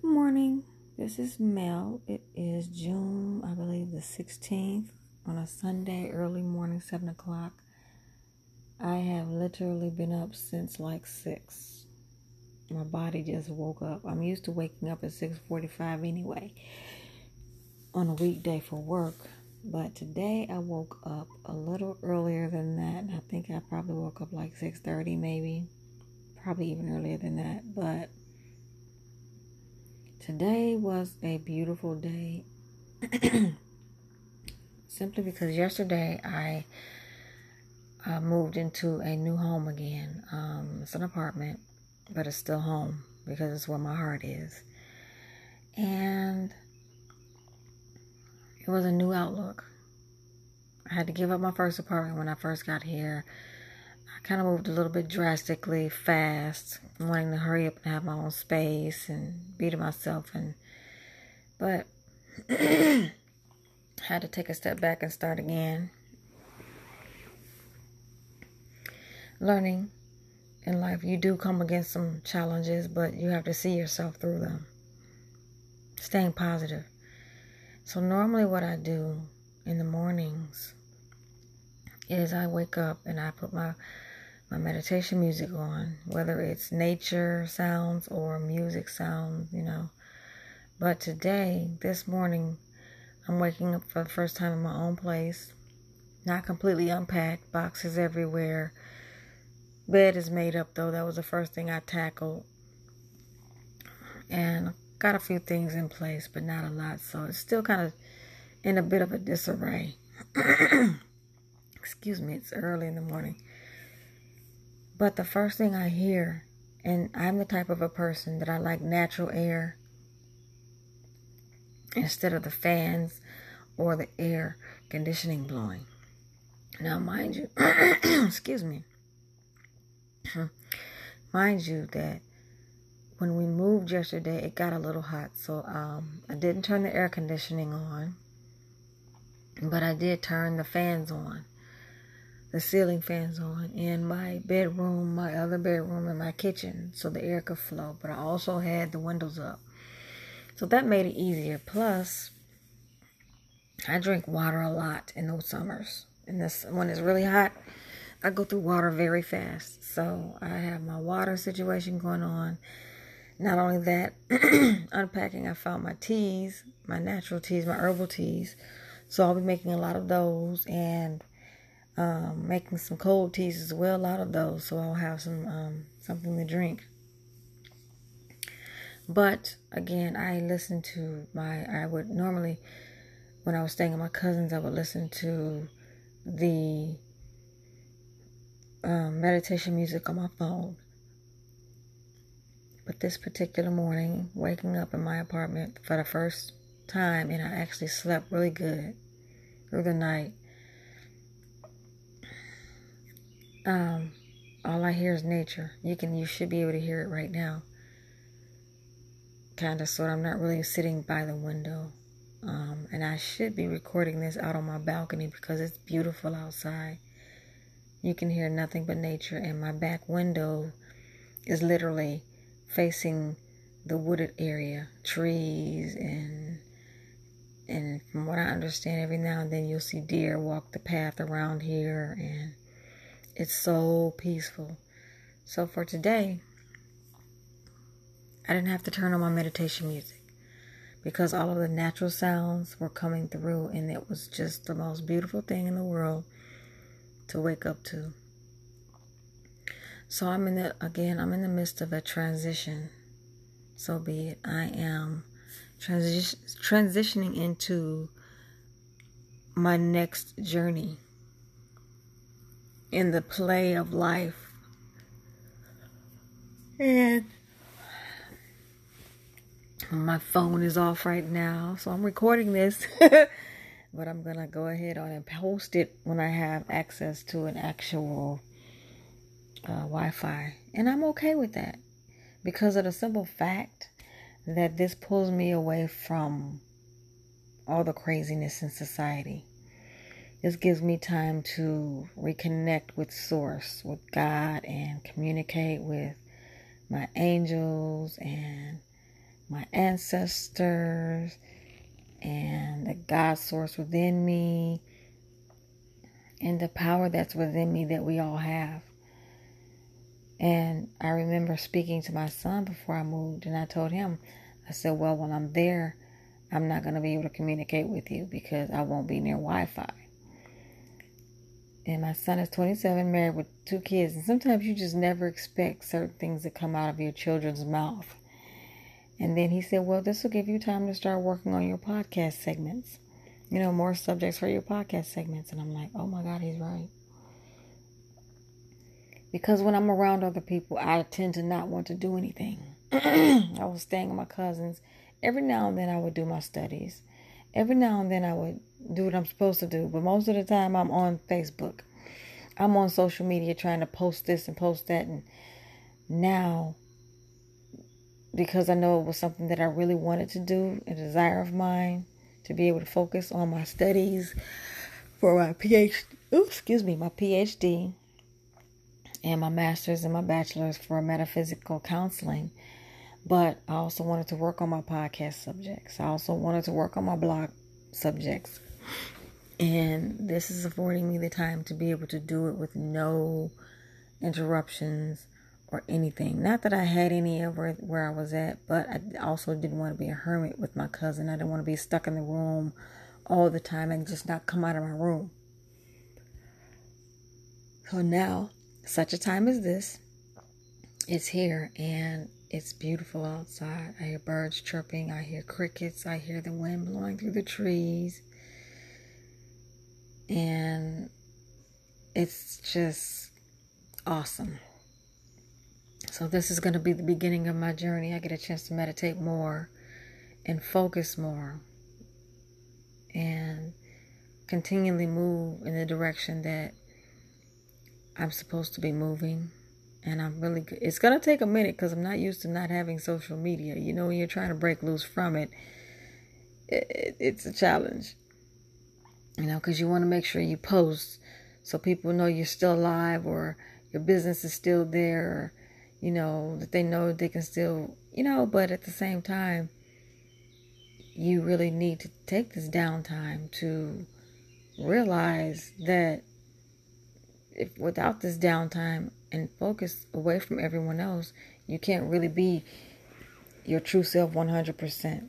Good morning. This is Mel. It is June, I believe, the 16th on a Sunday, early morning, 7 o'clock. I have literally been up since like 6. My body just woke up. I'm used to waking up at 6:45 anyway on a weekday for work, but today I woke up a little earlier than that. I think I probably woke up like 6:30 maybe. Probably even earlier than that, but Today was a beautiful day. Simply because yesterday I uh, moved into a new home again. Um, it's an apartment, but it's still home because it's where my heart is. And it was a new outlook. I had to give up my first apartment when I first got here kind of moved a little bit drastically fast, wanting to hurry up and have my own space and be to myself and but had to take a step back and start again. Learning in life, you do come against some challenges, but you have to see yourself through them. Staying positive. So, normally, what I do in the mornings is I wake up and I put my my meditation music on, whether it's nature sounds or music sounds, you know. But today, this morning, I'm waking up for the first time in my own place. Not completely unpacked, boxes everywhere. Bed is made up though. That was the first thing I tackled. And got a few things in place, but not a lot. So it's still kind of in a bit of a disarray. Excuse me, it's early in the morning. But the first thing I hear, and I'm the type of a person that I like natural air instead of the fans or the air conditioning blowing. Now, mind you, excuse me, mind you that when we moved yesterday, it got a little hot, so um, I didn't turn the air conditioning on, but I did turn the fans on the ceiling fans on in my bedroom, my other bedroom, and my kitchen so the air could flow. But I also had the windows up. So that made it easier. Plus, I drink water a lot in those summers. And this when it's really hot, I go through water very fast. So I have my water situation going on. Not only that, unpacking, I found my teas, my natural teas, my herbal teas. So I'll be making a lot of those and um, making some cold teas as well out of those, so I'll have some um, something to drink. But again, I listen to my. I would normally, when I was staying with my cousins, I would listen to the um, meditation music on my phone. But this particular morning, waking up in my apartment for the first time, and I actually slept really good through the night Um, all I hear is nature. You can, you should be able to hear it right now. Kind of, sort. I'm not really sitting by the window, um, and I should be recording this out on my balcony because it's beautiful outside. You can hear nothing but nature, and my back window is literally facing the wooded area, trees, and and from what I understand, every now and then you'll see deer walk the path around here, and it's so peaceful. So for today, I didn't have to turn on my meditation music because all of the natural sounds were coming through, and it was just the most beautiful thing in the world to wake up to. So I'm in the again, I'm in the midst of a transition. So be it. I am transition transitioning into my next journey in the play of life. And my phone is off right now, so I'm recording this. but I'm going to go ahead on and post it when I have access to an actual uh, Wi Fi. And I'm okay with that because of the simple fact that this pulls me away from all the craziness in society. This gives me time to reconnect with Source, with God, and communicate with my angels and my ancestors and the God source within me and the power that's within me that we all have. And I remember speaking to my son before I moved, and I told him, I said, Well, when I'm there, I'm not going to be able to communicate with you because I won't be near Wi Fi. And my son is 27, married with two kids. And sometimes you just never expect certain things to come out of your children's mouth. And then he said, Well, this will give you time to start working on your podcast segments. You know, more subjects for your podcast segments. And I'm like, Oh my God, he's right. Because when I'm around other people, I tend to not want to do anything. I was staying with my cousins. Every now and then I would do my studies. Every now and then I would do what I'm supposed to do. But most of the time I'm on Facebook. I'm on social media trying to post this and post that. And now, because I know it was something that I really wanted to do, a desire of mine to be able to focus on my studies for my PhD. Ooh, excuse me, my PhD and my master's and my bachelor's for metaphysical counseling. But I also wanted to work on my podcast subjects. I also wanted to work on my blog subjects. And this is affording me the time to be able to do it with no interruptions or anything. Not that I had any ever where I was at, but I also didn't want to be a hermit with my cousin. I didn't want to be stuck in the room all the time and just not come out of my room. So now such a time as this is here and it's beautiful outside. I hear birds chirping, I hear crickets, I hear the wind blowing through the trees. And it's just awesome. So, this is going to be the beginning of my journey. I get a chance to meditate more and focus more and continually move in the direction that I'm supposed to be moving. And I'm really, it's going to take a minute because I'm not used to not having social media. You know, when you're trying to break loose from it, it, it it's a challenge. You know, because you want to make sure you post so people know you're still alive or your business is still there, or, you know, that they know they can still, you know, but at the same time, you really need to take this downtime to realize that if without this downtime and focus away from everyone else, you can't really be your true self 100%.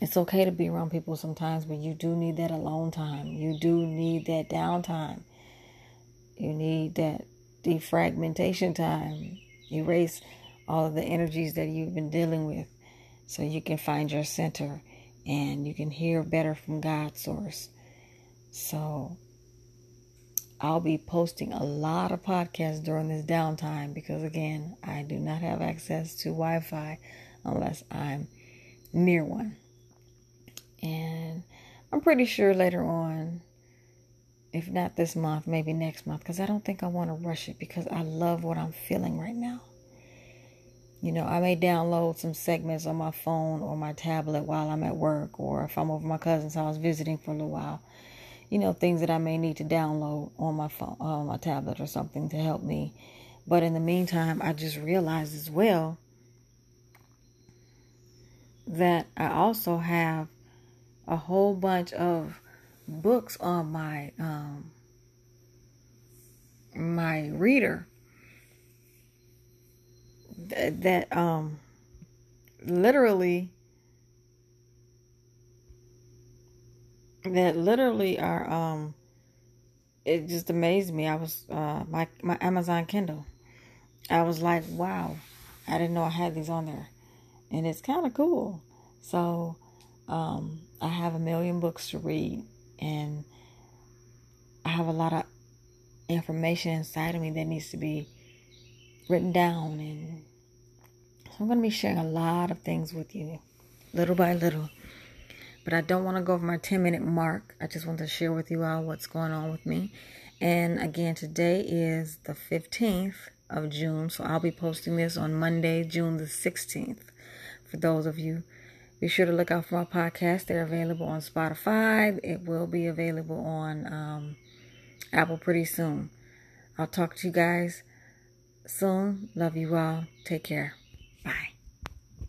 It's okay to be around people sometimes, but you do need that alone time. You do need that downtime. You need that defragmentation time. Erase all of the energies that you've been dealing with so you can find your center and you can hear better from God's source. So I'll be posting a lot of podcasts during this downtime because, again, I do not have access to Wi Fi unless I'm near one. And I'm pretty sure later on, if not this month, maybe next month, because I don't think I want to rush it because I love what I'm feeling right now. You know, I may download some segments on my phone or my tablet while I'm at work, or if I'm over my cousin's house visiting for a little while you know, things that I may need to download on my phone, on my tablet or something to help me. But in the meantime, I just realized as well that I also have a whole bunch of books on my um, my reader that, that um literally that literally are um it just amazed me. I was uh my my Amazon Kindle. I was like, wow, I didn't know I had these on there. And it's kind of cool. So, um I have a million books to read and I have a lot of information inside of me that needs to be written down and so I'm going to be sharing a lot of things with you little by little but I don't want to go over my 10 minute mark. I just want to share with you all what's going on with me. And again, today is the 15th of June, so I'll be posting this on Monday, June the 16th. For those of you, be sure to look out for my podcast. They're available on Spotify. It will be available on um, Apple pretty soon. I'll talk to you guys soon. Love you all. Take care.